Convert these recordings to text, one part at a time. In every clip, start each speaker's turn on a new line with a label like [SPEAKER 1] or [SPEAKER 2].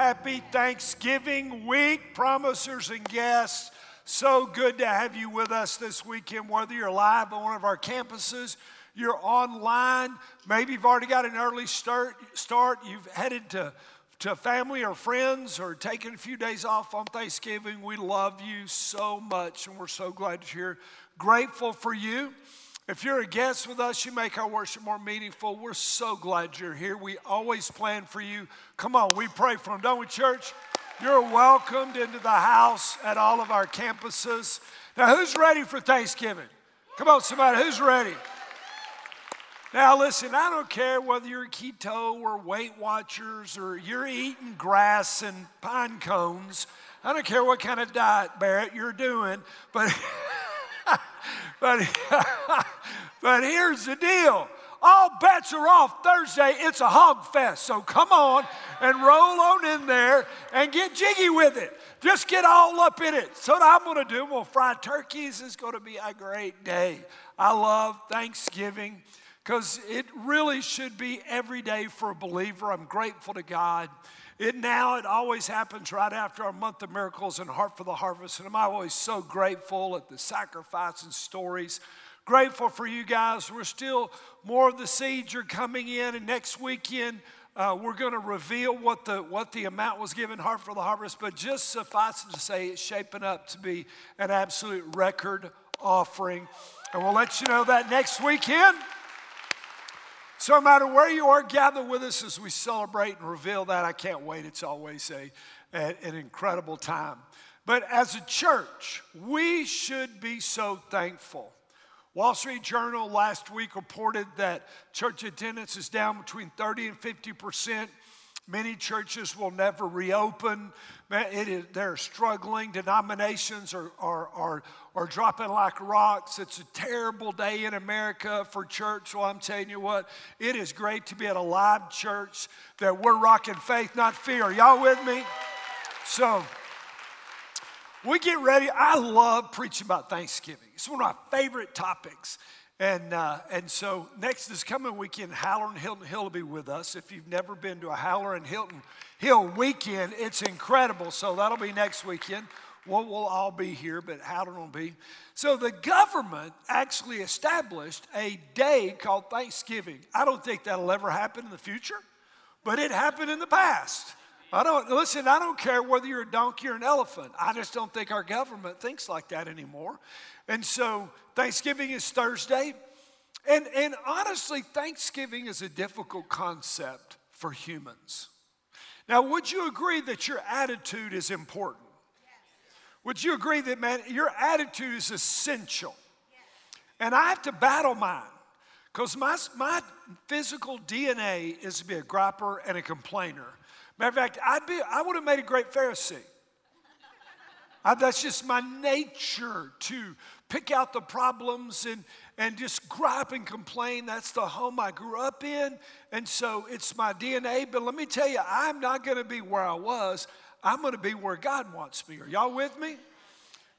[SPEAKER 1] Happy Thanksgiving week, promisers and guests. So good to have you with us this weekend, whether you're live on one of our campuses, you're online, maybe you've already got an early start, start you've headed to, to family or friends or taken a few days off on Thanksgiving. We love you so much and we're so glad you're here. Grateful for you. If you're a guest with us, you make our worship more meaningful. We're so glad you're here. We always plan for you. Come on, we pray for them, don't we, church? You're welcomed into the house at all of our campuses. Now, who's ready for Thanksgiving? Come on, somebody, who's ready? Now, listen, I don't care whether you're keto or Weight Watchers or you're eating grass and pine cones. I don't care what kind of diet, Barrett, you're doing, but. but, but here's the deal all bets are off Thursday. It's a hog fest. So come on and roll on in there and get jiggy with it. Just get all up in it. So what I'm going to do, we'll fry turkeys. It's going to be a great day. I love Thanksgiving because it really should be every day for a believer. I'm grateful to God. It now, it always happens right after our month of miracles and Heart for the Harvest. And I'm always so grateful at the sacrifice and stories. Grateful for you guys. We're still, more of the seeds are coming in. And next weekend, uh, we're going to reveal what the, what the amount was given Heart for the Harvest. But just suffice it to say, it's shaping up to be an absolute record offering. And we'll let you know that next weekend. So, no matter where you are, gather with us as we celebrate and reveal that. I can't wait. It's always a, a, an incredible time. But as a church, we should be so thankful. Wall Street Journal last week reported that church attendance is down between 30 and 50 percent Many churches will never reopen. they're struggling. Denominations are, are, are, are dropping like rocks. It's a terrible day in America for church. Well, I'm telling you what, it is great to be at a live church that we're rocking faith, not fear. Y'all with me? So, we get ready. I love preaching about Thanksgiving. It's one of my favorite topics. And, uh, and so next this coming weekend, Hallerin Hilton Hill will be with us. If you've never been to a Hallerin Hilton Hill weekend, it's incredible. So that'll be next weekend. We'll, we'll all be here, but Hallerin will be. So the government actually established a day called Thanksgiving. I don't think that'll ever happen in the future, but it happened in the past. I don't listen, I don't care whether you're a donkey or an elephant. I just don't think our government thinks like that anymore. And so Thanksgiving is Thursday. And, and honestly, Thanksgiving is a difficult concept for humans. Now, would you agree that your attitude is important? Would you agree that, man, your attitude is essential? And I have to battle mine because my, my physical DNA is to be a griper and a complainer. Matter of fact, I'd be, I would have made a great Pharisee. I, that's just my nature to pick out the problems and, and just gripe and complain. That's the home I grew up in. And so it's my DNA. But let me tell you, I'm not going to be where I was. I'm going to be where God wants me. Are y'all with me?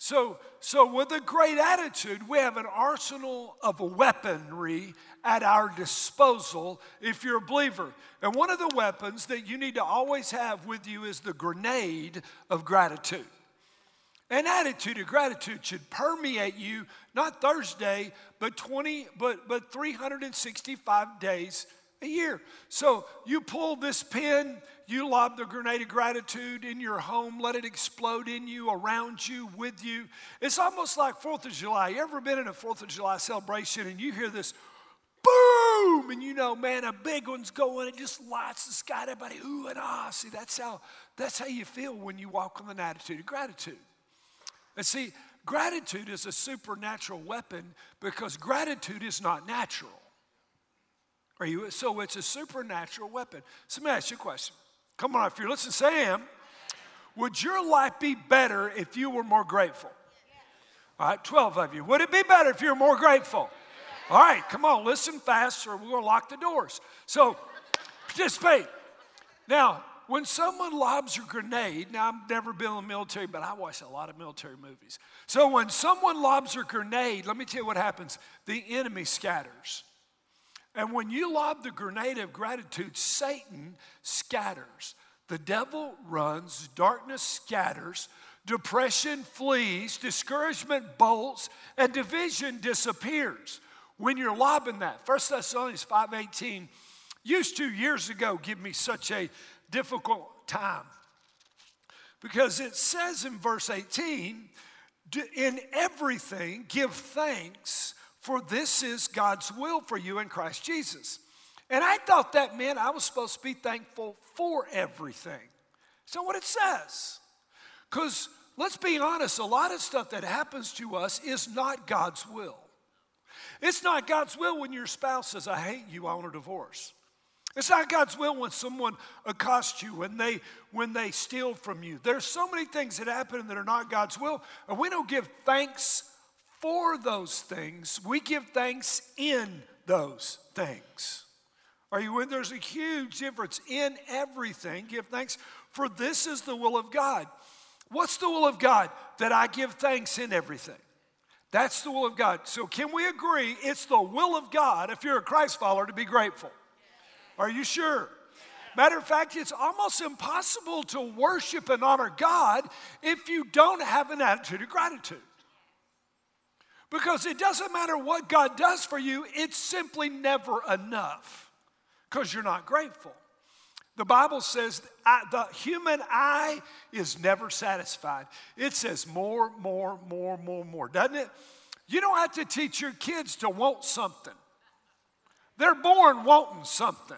[SPEAKER 1] So, so with a great attitude, we have an arsenal of weaponry at our disposal if you're a believer. And one of the weapons that you need to always have with you is the grenade of gratitude. An attitude of gratitude should permeate you, not Thursday, but 20, but, but 365 days a year. So you pull this pin, you lob the grenade of gratitude in your home, let it explode in you, around you, with you. It's almost like Fourth of July. You ever been in a Fourth of July celebration and you hear this boom, and you know, man, a big one's going, it just lights the sky, everybody, ooh and ah. See, that's how that's how you feel when you walk with an attitude of gratitude. And see, gratitude is a supernatural weapon because gratitude is not natural. Are you? So it's a supernatural weapon. So let me ask you a question. Come on, if you're listening. Would your life be better if you were more grateful? All right, 12 of you. Would it be better if you were more grateful? All right, come on, listen fast or we're going to lock the doors. So participate. Now, when someone lobs a grenade, now I've never been in the military, but I watch a lot of military movies. So when someone lobs a grenade, let me tell you what happens the enemy scatters. And when you lob the grenade of gratitude, Satan scatters. the devil runs, darkness scatters, depression flees, discouragement bolts, and division disappears. When you're lobbing that, 1 Thessalonians 5:18 used to years ago give me such a difficult time. Because it says in verse 18, in everything give thanks, for this is God's will for you in Christ Jesus. And I thought that meant I was supposed to be thankful for everything. So what it says. Because let's be honest, a lot of stuff that happens to us is not God's will. It's not God's will when your spouse says, I hate you, I want a divorce. It's not God's will when someone accosts you, when they, when they steal from you. There's so many things that happen that are not God's will, and we don't give thanks for those things. We give thanks in those things. Are you with? There's a huge difference in everything. Give thanks, for this is the will of God. What's the will of God? That I give thanks in everything. That's the will of God. So, can we agree it's the will of God, if you're a Christ follower, to be grateful? Are you sure? Matter of fact, it's almost impossible to worship and honor God if you don't have an attitude of gratitude. Because it doesn't matter what God does for you, it's simply never enough because you're not grateful. The Bible says the human eye is never satisfied. It says more, more, more, more, more, doesn't it? You don't have to teach your kids to want something. They're born wanting something.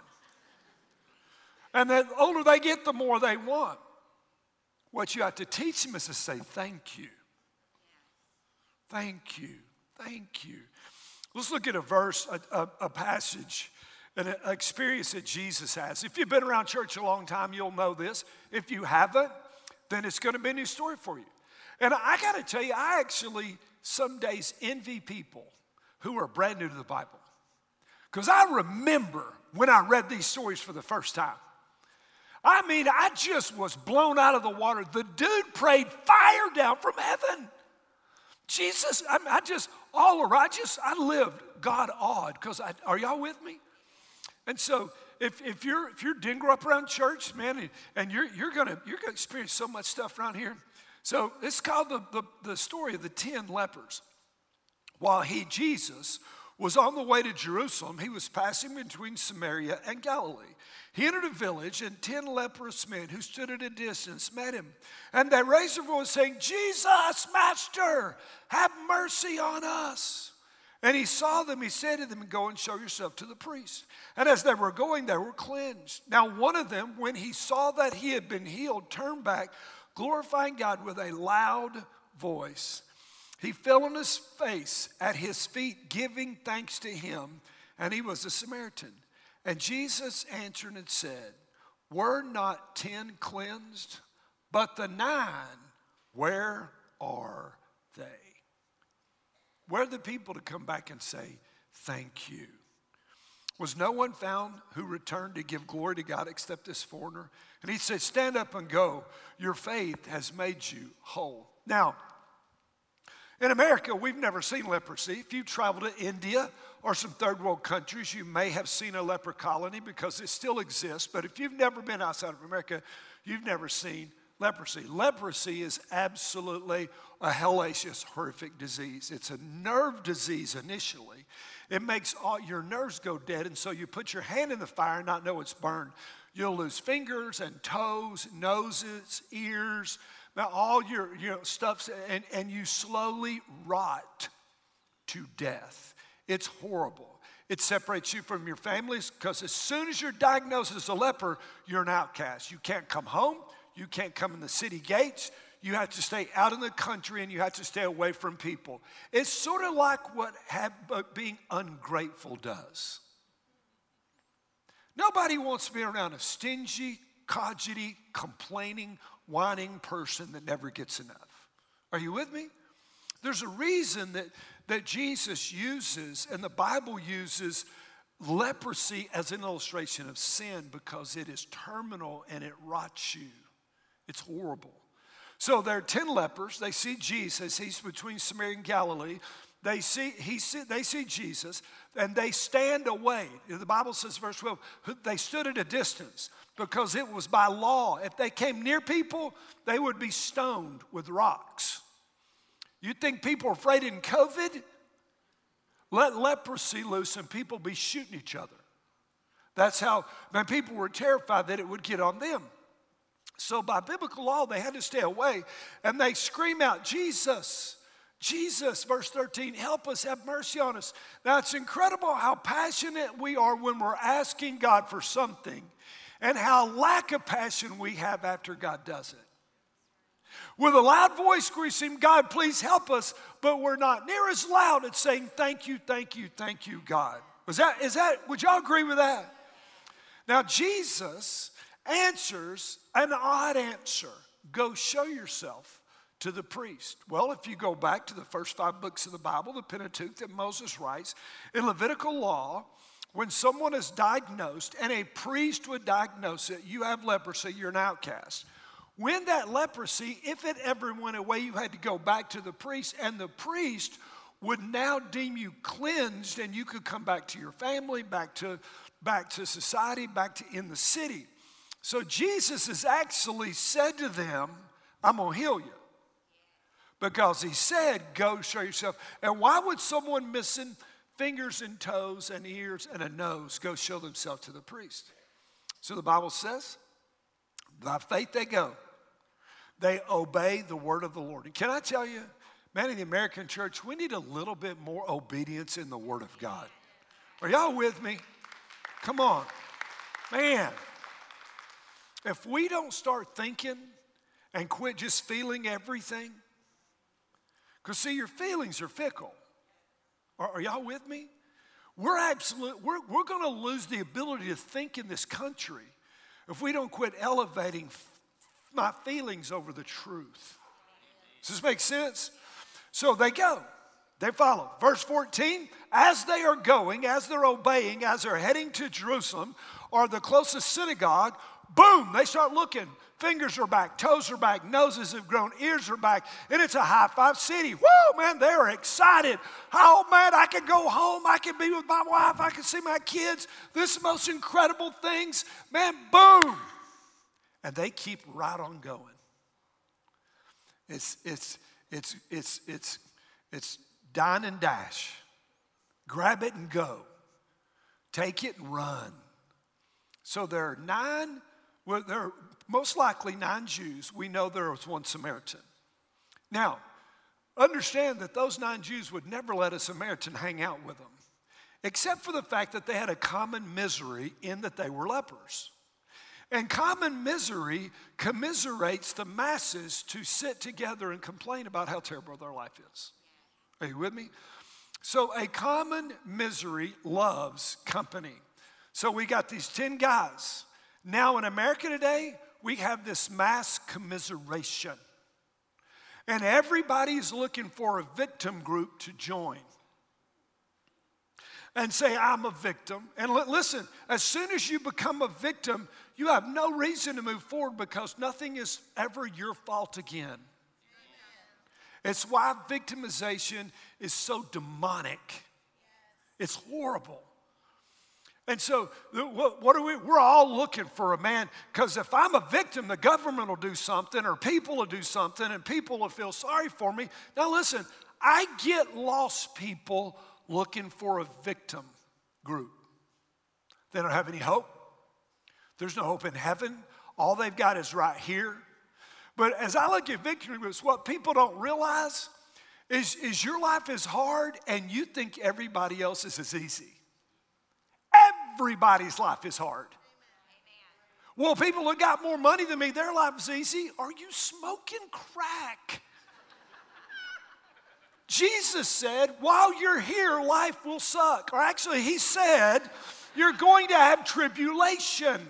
[SPEAKER 1] And the older they get, the more they want. What you have to teach them is to say, Thank you. Thank you. Thank you. Let's look at a verse, a, a, a passage, an experience that Jesus has. If you've been around church a long time, you'll know this. If you haven't, then it's going to be a new story for you. And I got to tell you, I actually some days envy people who are brand new to the Bible. Because I remember when I read these stories for the first time. I mean, I just was blown out of the water. The dude prayed fire down from heaven. Jesus, I, I just, all around, I just, I lived God awed because I, are y'all with me? And so if, if you're if you're didn't grow up around church, man, and, and you're you're gonna you're gonna experience so much stuff around here. So it's called the, the, the story of the ten lepers. While he, Jesus, was on the way to Jerusalem, he was passing between Samaria and Galilee. He entered a village, and ten leprous men who stood at a distance met him. And they raised their voice, saying, Jesus, Master, have mercy on us. And he saw them, he said to them, Go and show yourself to the priest. And as they were going, they were cleansed. Now, one of them, when he saw that he had been healed, turned back, glorifying God with a loud voice. He fell on his face at his feet, giving thanks to him, and he was a Samaritan. And Jesus answered and said, Were not ten cleansed, but the nine, where are they? Where are the people to come back and say, Thank you? Was no one found who returned to give glory to God except this foreigner? And he said, Stand up and go. Your faith has made you whole. Now, in America, we've never seen leprosy. If you travel to India or some third world countries, you may have seen a leper colony because it still exists. But if you've never been outside of America, you've never seen leprosy. Leprosy is absolutely a hellacious, horrific disease. It's a nerve disease initially. It makes all your nerves go dead, and so you put your hand in the fire and not know it's burned. You'll lose fingers and toes, noses, ears, all your, your stuff, and, and you slowly rot to death. It's horrible. It separates you from your families because as soon as you're diagnosed as a leper, you're an outcast. You can't come home. You can't come in the city gates. You have to stay out in the country and you have to stay away from people. It's sort of like what have, being ungrateful does. Nobody wants to be around a stingy, codgety, complaining, whining person that never gets enough. Are you with me? There's a reason that that Jesus uses, and the Bible uses leprosy as an illustration of sin because it is terminal and it rots you. It's horrible. So there are 10 lepers. They see Jesus. He's between Samaria and Galilee. They see, he see, they see Jesus and they stand away. The Bible says, verse 12, they stood at a distance because it was by law. If they came near people, they would be stoned with rocks. You think people are afraid in COVID? Let leprosy loose and people be shooting each other. That's how, man, people were terrified that it would get on them. So, by biblical law, they had to stay away and they scream out, Jesus, Jesus, verse 13, help us, have mercy on us. Now, it's incredible how passionate we are when we're asking God for something and how lack of passion we have after God does it. With a loud voice, we scream, God, please help us, but we're not near as loud at saying, Thank you, thank you, thank you, God. Was that, is that, would y'all agree with that? Now, Jesus answers an odd answer go show yourself to the priest. Well, if you go back to the first five books of the Bible, the Pentateuch that Moses writes, in Levitical law, when someone is diagnosed and a priest would diagnose it, you have leprosy, you're an outcast. When that leprosy, if it ever went away, you had to go back to the priest, and the priest would now deem you cleansed, and you could come back to your family, back to, back to society, back to in the city. So Jesus has actually said to them, I'm to heal you. Because he said, Go show yourself. And why would someone missing fingers and toes and ears and a nose go show themselves to the priest? So the Bible says, By faith they go. They obey the word of the Lord. And can I tell you, man, in the American church, we need a little bit more obedience in the word of God. Are y'all with me? Come on. Man, if we don't start thinking and quit just feeling everything, because see, your feelings are fickle. Are, are y'all with me? We're absolute, we're, we're going to lose the ability to think in this country if we don't quit elevating f- my feelings over the truth. Does this make sense? So they go, they follow. Verse 14, as they are going, as they're obeying, as they're heading to Jerusalem or the closest synagogue, boom, they start looking. Fingers are back, toes are back, noses have grown, ears are back, and it's a high five city. Woo, man, they're excited. Oh, man, I can go home. I can be with my wife. I can see my kids. This is most incredible things. Man, boom. And they keep right on going. It's, it's, it's, it's, it's, it's dine and dash. Grab it and go. Take it and run. So there are nine well, there are most likely nine Jews. We know there was one Samaritan. Now, understand that those nine Jews would never let a Samaritan hang out with them, except for the fact that they had a common misery in that they were lepers. And common misery commiserates the masses to sit together and complain about how terrible their life is. Are you with me? So, a common misery loves company. So, we got these 10 guys now, in America today, we have this mass commiseration. And everybody's looking for a victim group to join and say, I'm a victim. And listen, as soon as you become a victim, you have no reason to move forward because nothing is ever your fault again. It's why victimization is so demonic. It's horrible. And so, what are we? We're all looking for a man because if I'm a victim, the government will do something, or people will do something, and people will feel sorry for me. Now, listen, I get lost people looking for a victim group. They don't have any hope. There's no hope in heaven. All they've got is right here. But as I look at victory groups, what people don't realize is, is your life is hard and you think everybody else is as easy. Everybody's life is hard. Well, people who got more money than me, their life is easy. Are you smoking crack? Jesus said, while you're here, life will suck. Or actually, he said, you're going to have tribulation.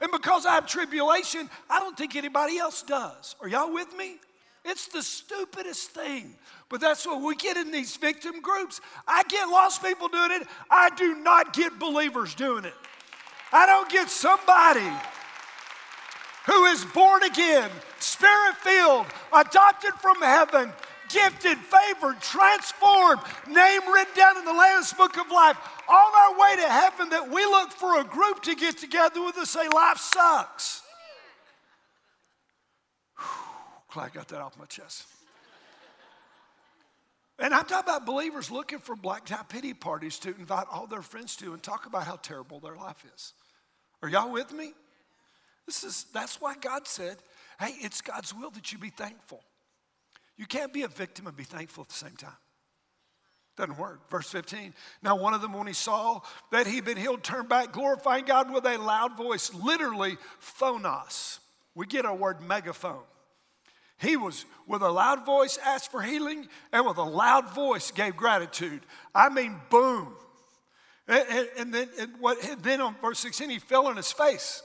[SPEAKER 1] And because I have tribulation, I don't think anybody else does. Are y'all with me? It's the stupidest thing. But that's what we get in these victim groups. I get lost people doing it. I do not get believers doing it. I don't get somebody who is born again, spirit filled, adopted from heaven, gifted, favored, transformed, name written down in the Lamb's Book of Life, on our way to heaven that we look for a group to get together with us say, Life sucks. Glad I got that off my chest. And I'm talking about believers looking for black tie pity parties to invite all their friends to and talk about how terrible their life is. Are y'all with me? This is that's why God said, hey, it's God's will that you be thankful. You can't be a victim and be thankful at the same time. Doesn't work. Verse 15. Now, one of them, when he saw that he'd been healed, turned back, glorifying God with a loud voice, literally, phonos. We get our word megaphone. He was, with a loud voice, asked for healing, and with a loud voice gave gratitude. I mean, boom. And, and, and then, and what, then on verse 16, he fell on his face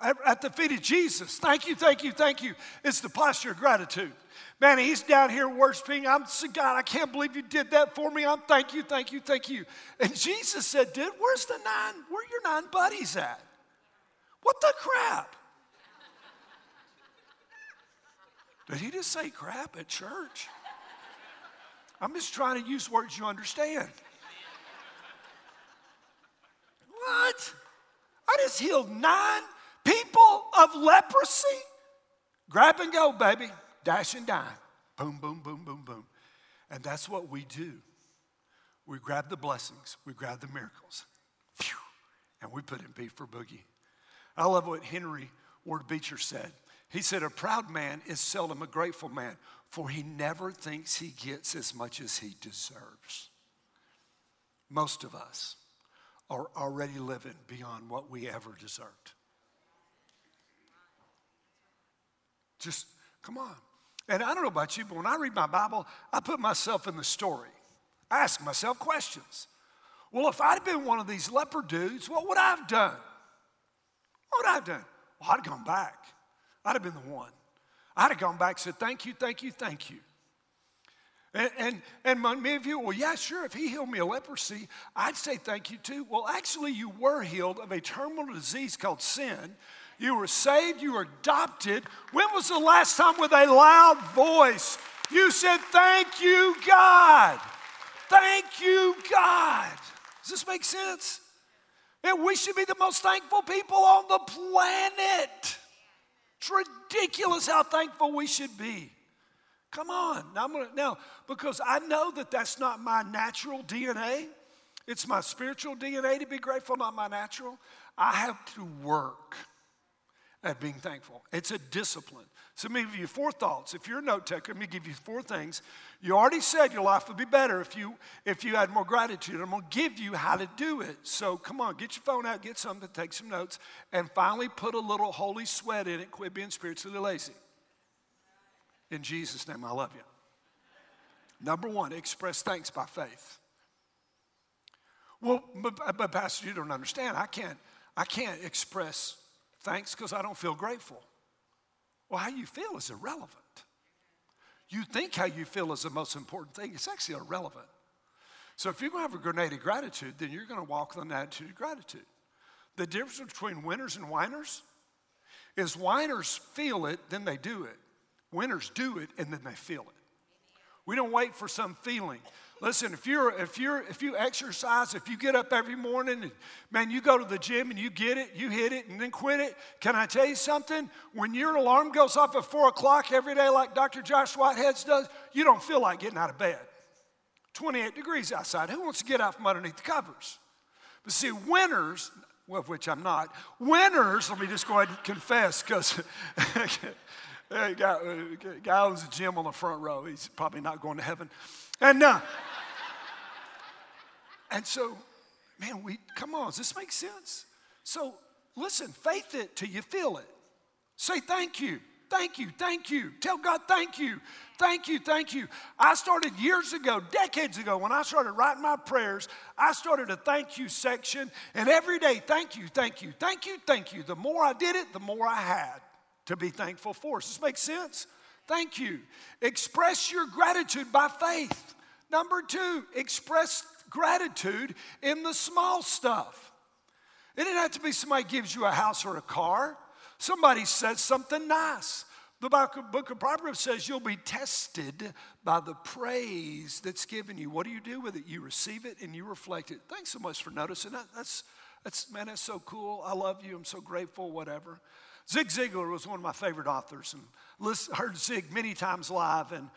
[SPEAKER 1] at the feet of Jesus. Thank you, thank you, thank you. It's the posture of gratitude. Man, he's down here worshiping. I'm God, I can't believe you did that for me. I'm thank you, thank you, thank you. And Jesus said, Dude, where's the nine? Where your nine buddies at? What the crap? Did he just say crap at church? I'm just trying to use words you understand. What? I just healed nine people of leprosy. Grab and go, baby. Dash and dine. Boom, boom, boom, boom, boom. And that's what we do. We grab the blessings, we grab the miracles, and we put in beef for boogie. I love what Henry Ward Beecher said. He said, A proud man is seldom a grateful man, for he never thinks he gets as much as he deserves. Most of us are already living beyond what we ever deserved. Just come on. And I don't know about you, but when I read my Bible, I put myself in the story. I ask myself questions. Well, if I'd been one of these leper dudes, what would I have done? What would I have done? Well, I'd gone back. I'd have been the one. I'd have gone back and said, Thank you, thank you, thank you. And, and, and many of you, well, yeah, sure, if he healed me of leprosy, I'd say thank you too. Well, actually, you were healed of a terminal disease called sin. You were saved, you were adopted. When was the last time with a loud voice you said, Thank you, God? Thank you, God. Does this make sense? And we should be the most thankful people on the planet. It's ridiculous how thankful we should be. Come on. Now, I'm gonna, now, because I know that that's not my natural DNA, it's my spiritual DNA to be grateful, not my natural. I have to work at being thankful. It's a discipline. So let me give you four thoughts. If you're a note taker, let me give you four things. You already said your life would be better if you if you had more gratitude. I'm gonna give you how to do it. So come on, get your phone out, get something, take some notes, and finally put a little holy sweat in it. Quit being spiritually lazy. In Jesus' name, I love you. Number one, express thanks by faith. Well, but, but Pastor, you don't understand. I can't, I can't express thanks because I don't feel grateful. Well, how you feel is irrelevant. You think how you feel is the most important thing, it's actually irrelevant. So if you're going to have a grenade of gratitude, then you're going to walk with an attitude of gratitude. The difference between winners and whiners is whiners feel it, then they do it. Winners do it, and then they feel it. We don't wait for some feeling. Listen, if you're if you're if you exercise, if you get up every morning and man, you go to the gym and you get it, you hit it, and then quit it. Can I tell you something? When your alarm goes off at four o'clock every day, like Dr. Josh Whitehead's does, you don't feel like getting out of bed. 28 degrees outside. Who wants to get out from underneath the covers? But see, winners, of which I'm not, winners, let me just go ahead and confess, because guy, uh, guy owns a gym on the front row. He's probably not going to heaven. And uh, and so, man, we come on, does this make sense? So listen, faith it till you feel it. Say thank you, thank you, thank you. Tell God thank you, thank you, thank you. I started years ago, decades ago, when I started writing my prayers, I started a thank you section, and every day, thank you, thank you, thank you, thank you. The more I did it, the more I had to be thankful for. Does this make sense? Thank you. Express your gratitude by faith. Number two, express gratitude in the small stuff. It didn't have to be somebody gives you a house or a car. Somebody says something nice. The book of Proverbs says you'll be tested by the praise that's given you. What do you do with it? You receive it and you reflect it. Thanks so much for noticing that. That's, that's man, that's so cool. I love you. I'm so grateful, whatever. Zig Ziglar was one of my favorite authors and listen, heard Zig many times live. And,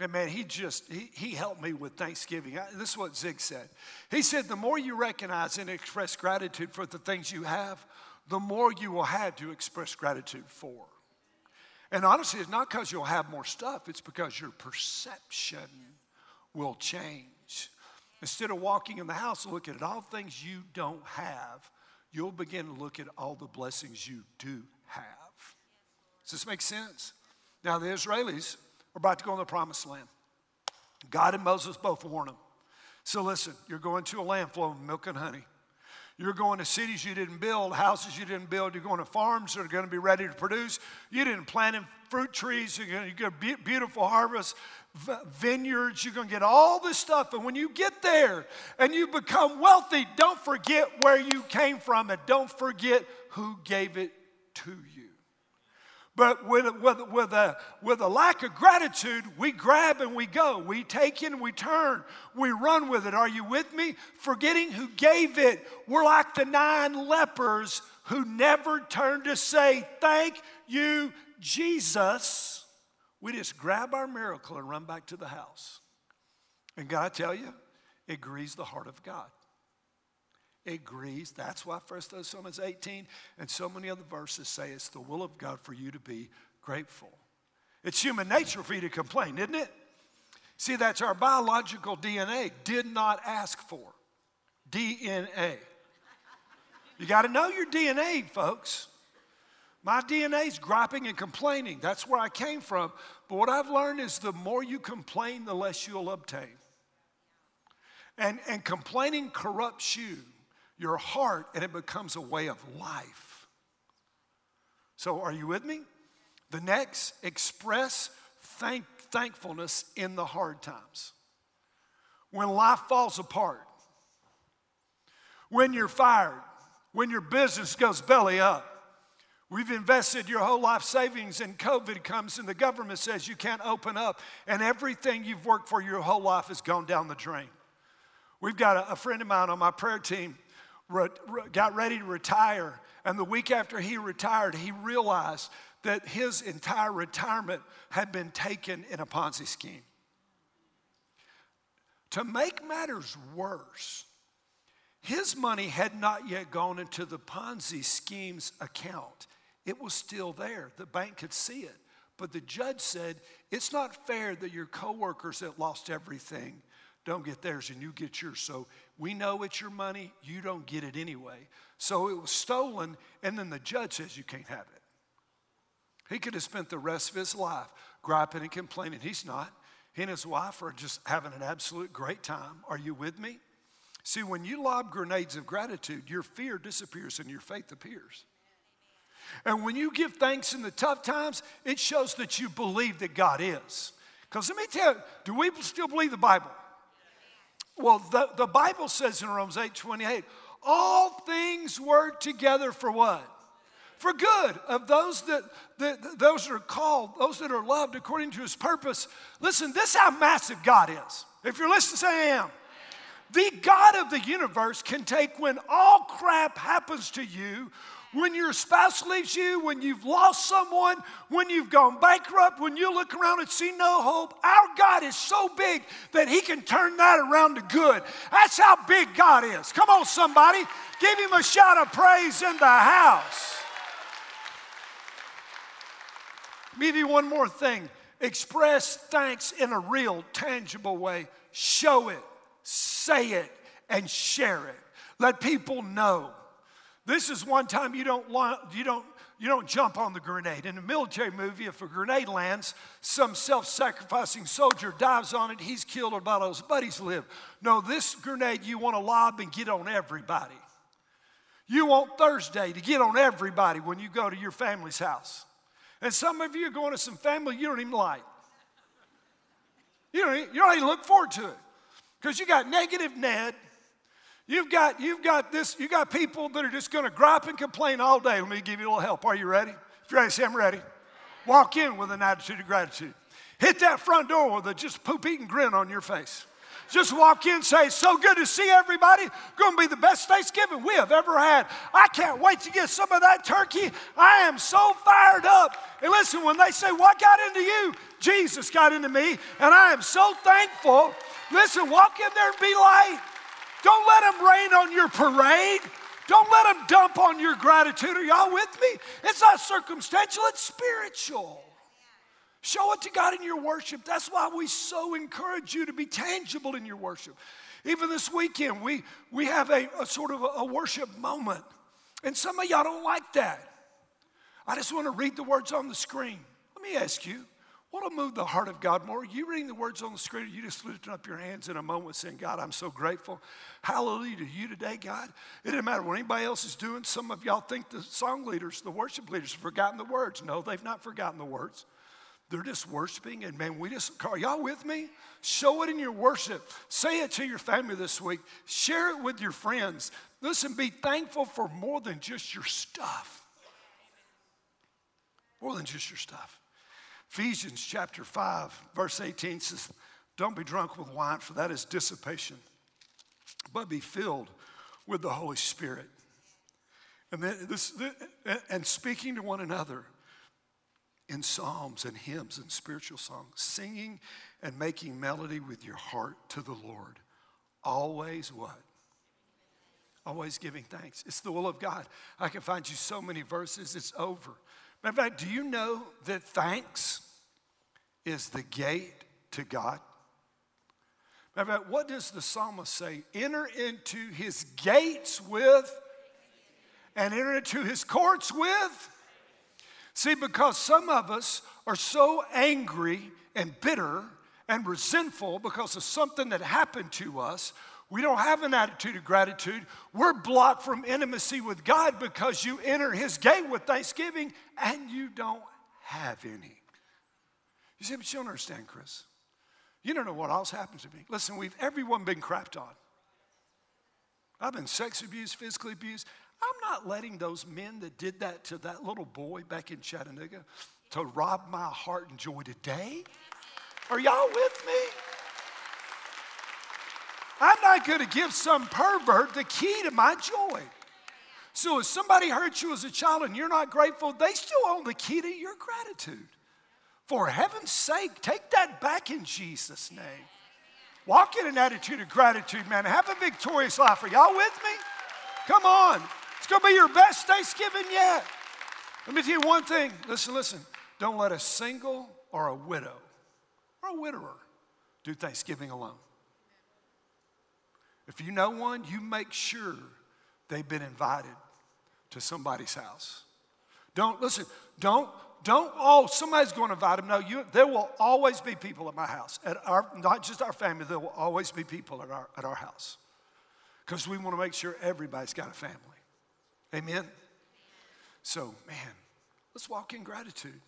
[SPEAKER 1] and man, he just, he, he helped me with Thanksgiving. I, this is what Zig said. He said, the more you recognize and express gratitude for the things you have, the more you will have to express gratitude for. And honestly, it's not because you'll have more stuff, it's because your perception will change. Instead of walking in the house looking at all things you don't have, you'll begin to look at all the blessings you do have. Does this make sense? Now, the Israelis are about to go in the promised land. God and Moses both warn them. So, listen, you're going to a land flowing milk and honey. You're going to cities you didn't build, houses you didn't build. You're going to farms that are going to be ready to produce. You didn't plant fruit trees. You're going to get a beautiful harvest, vineyards. You're going to get all this stuff. And when you get there and you become wealthy, don't forget where you came from and don't forget who gave it to you. But with, with, with, a, with a lack of gratitude, we grab and we go. We take and we turn. We run with it. Are you with me? Forgetting who gave it. We're like the nine lepers who never turned to say, Thank you, Jesus. We just grab our miracle and run back to the house. And God, I tell you, it grieves the heart of God agrees. That's why 1 Thessalonians 18 and so many other verses say it's the will of God for you to be grateful. It's human nature for you to complain, isn't it? See, that's our biological DNA did not ask for. DNA. You got to know your DNA, folks. My DNA is griping and complaining. That's where I came from. But what I've learned is the more you complain, the less you'll obtain. And, and complaining corrupts you your heart and it becomes a way of life. So, are you with me? The next, express thank, thankfulness in the hard times. When life falls apart, when you're fired, when your business goes belly up, We've invested your whole life savings and COVID comes and the government says you can't open up and everything you've worked for your whole life has gone down the drain. We've got a, a friend of mine on my prayer team re- got ready to retire. And the week after he retired, he realized that his entire retirement had been taken in a Ponzi scheme. To make matters worse, his money had not yet gone into the Ponzi scheme's account. It was still there. The bank could see it. But the judge said, It's not fair that your coworkers that lost everything don't get theirs and you get yours. So we know it's your money, you don't get it anyway. So it was stolen, and then the judge says you can't have it. He could have spent the rest of his life griping and complaining. He's not. He and his wife are just having an absolute great time. Are you with me? See, when you lob grenades of gratitude, your fear disappears and your faith appears. And when you give thanks in the tough times, it shows that you believe that God is. Because let me tell you, do we still believe the Bible? Well, the, the Bible says in Romans 8 28, all things work together for what? For good of those that, that those that are called, those that are loved according to his purpose. Listen, this is how massive God is. If you're listening, say I am. The God of the universe can take when all crap happens to you, when your spouse leaves you, when you've lost someone, when you've gone bankrupt, when you look around and see no hope, our God is so big that He can turn that around to good. That's how big God is. Come on, somebody. Give Him a shout of praise in the house. Maybe one more thing express thanks in a real, tangible way. Show it, say it, and share it. Let people know. This is one time you don't, you don't, you don't jump on the grenade. In a military movie, if a grenade lands, some self sacrificing soldier dives on it, he's killed, or about his buddies live. No, this grenade you want to lob and get on everybody. You want Thursday to get on everybody when you go to your family's house. And some of you are going to some family you don't even like. You don't, you don't even look forward to it because you got negative Ned You've got, you've got this, you got people that are just to gripe and complain all day. Let me give you a little help. Are you ready? If you're ready, say I'm ready. Walk in with an attitude of gratitude. Hit that front door with a just poop eating grin on your face. Just walk in, say, so good to see everybody. To be the best Thanksgiving we have ever had. I can't wait to get some of that turkey. I am so fired up. And listen, when they say, What got into you? Jesus got into me, and I am so thankful. Listen, walk in there and be light. Don't let them rain on your parade. Don't let them dump on your gratitude. Are y'all with me? It's not circumstantial, it's spiritual. Show it to God in your worship. That's why we so encourage you to be tangible in your worship. Even this weekend, we, we have a, a sort of a, a worship moment. And some of y'all don't like that. I just want to read the words on the screen. Let me ask you, What'll move the heart of God more? You reading the words on the screen, you just lifting up your hands in a moment saying, God, I'm so grateful. Hallelujah to you today, God. It doesn't matter what anybody else is doing. Some of y'all think the song leaders, the worship leaders, have forgotten the words. No, they've not forgotten the words. They're just worshiping, and man, we just, are y'all with me? Show it in your worship. Say it to your family this week. Share it with your friends. Listen, be thankful for more than just your stuff. More than just your stuff. Ephesians chapter 5, verse 18 says, Don't be drunk with wine, for that is dissipation, but be filled with the Holy Spirit. And, then this, and speaking to one another in psalms and hymns and spiritual songs, singing and making melody with your heart to the Lord. Always what? Always giving thanks. It's the will of God. I can find you so many verses, it's over. Matter of fact, do you know that thanks is the gate to God? Matter of fact, what does the psalmist say? Enter into his gates with, and enter into his courts with. See, because some of us are so angry and bitter and resentful because of something that happened to us, we don't have an attitude of gratitude. We're blocked from intimacy with God because you enter His gate with thanksgiving and you don't have any. You say, but you don't understand, Chris. You don't know what else happened to me. Listen, we've everyone been crapped on. I've been sex abused, physically abused. I'm not letting those men that did that to that little boy back in Chattanooga to rob my heart and joy today. Are y'all with me? I'm not going to give some pervert the key to my joy. So if somebody hurt you as a child and you're not grateful, they still own the key to your gratitude. For heaven's sake, take that back in Jesus' name. Walk in an attitude of gratitude, man. Have a victorious life. Are y'all with me? Come on. It's going to be your best Thanksgiving yet. Let me tell you one thing. Listen, listen. Don't let a single or a widow or a widower do Thanksgiving alone. If you know one, you make sure they've been invited to somebody's house. Don't, listen, don't, don't, oh, somebody's going to invite them. No, you, there will always be people at my house. At our, not just our family, there will always be people at our, at our house. Because we want to make sure everybody's got a family. Amen? So, man, let's walk in gratitude.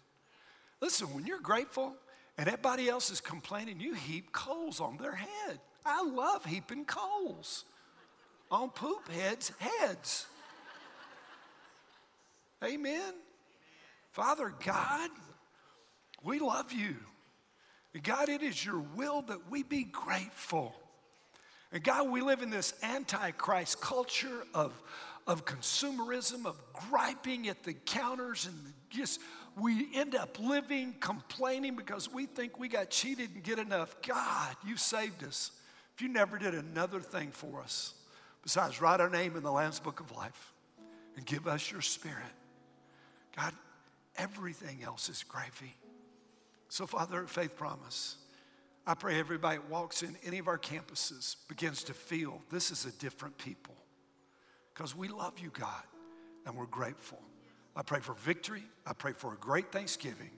[SPEAKER 1] Listen, when you're grateful and everybody else is complaining, you heap coals on their head. I love heaping coals on poop heads' heads. Amen. Father God, we love you. God, it is your will that we be grateful. And God, we live in this antichrist culture of, of consumerism, of griping at the counters, and just we end up living complaining because we think we got cheated and get enough. God, you saved us. If you never did another thing for us besides write our name in the Lamb's Book of Life and give us your spirit, God, everything else is gravy. So, Father, faith promise. I pray everybody that walks in any of our campuses begins to feel this is a different people because we love you, God, and we're grateful. I pray for victory. I pray for a great Thanksgiving.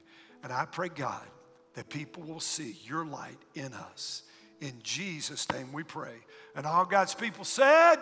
[SPEAKER 1] And I pray, God, that people will see your light in us. In Jesus' name we pray. And all God's people said,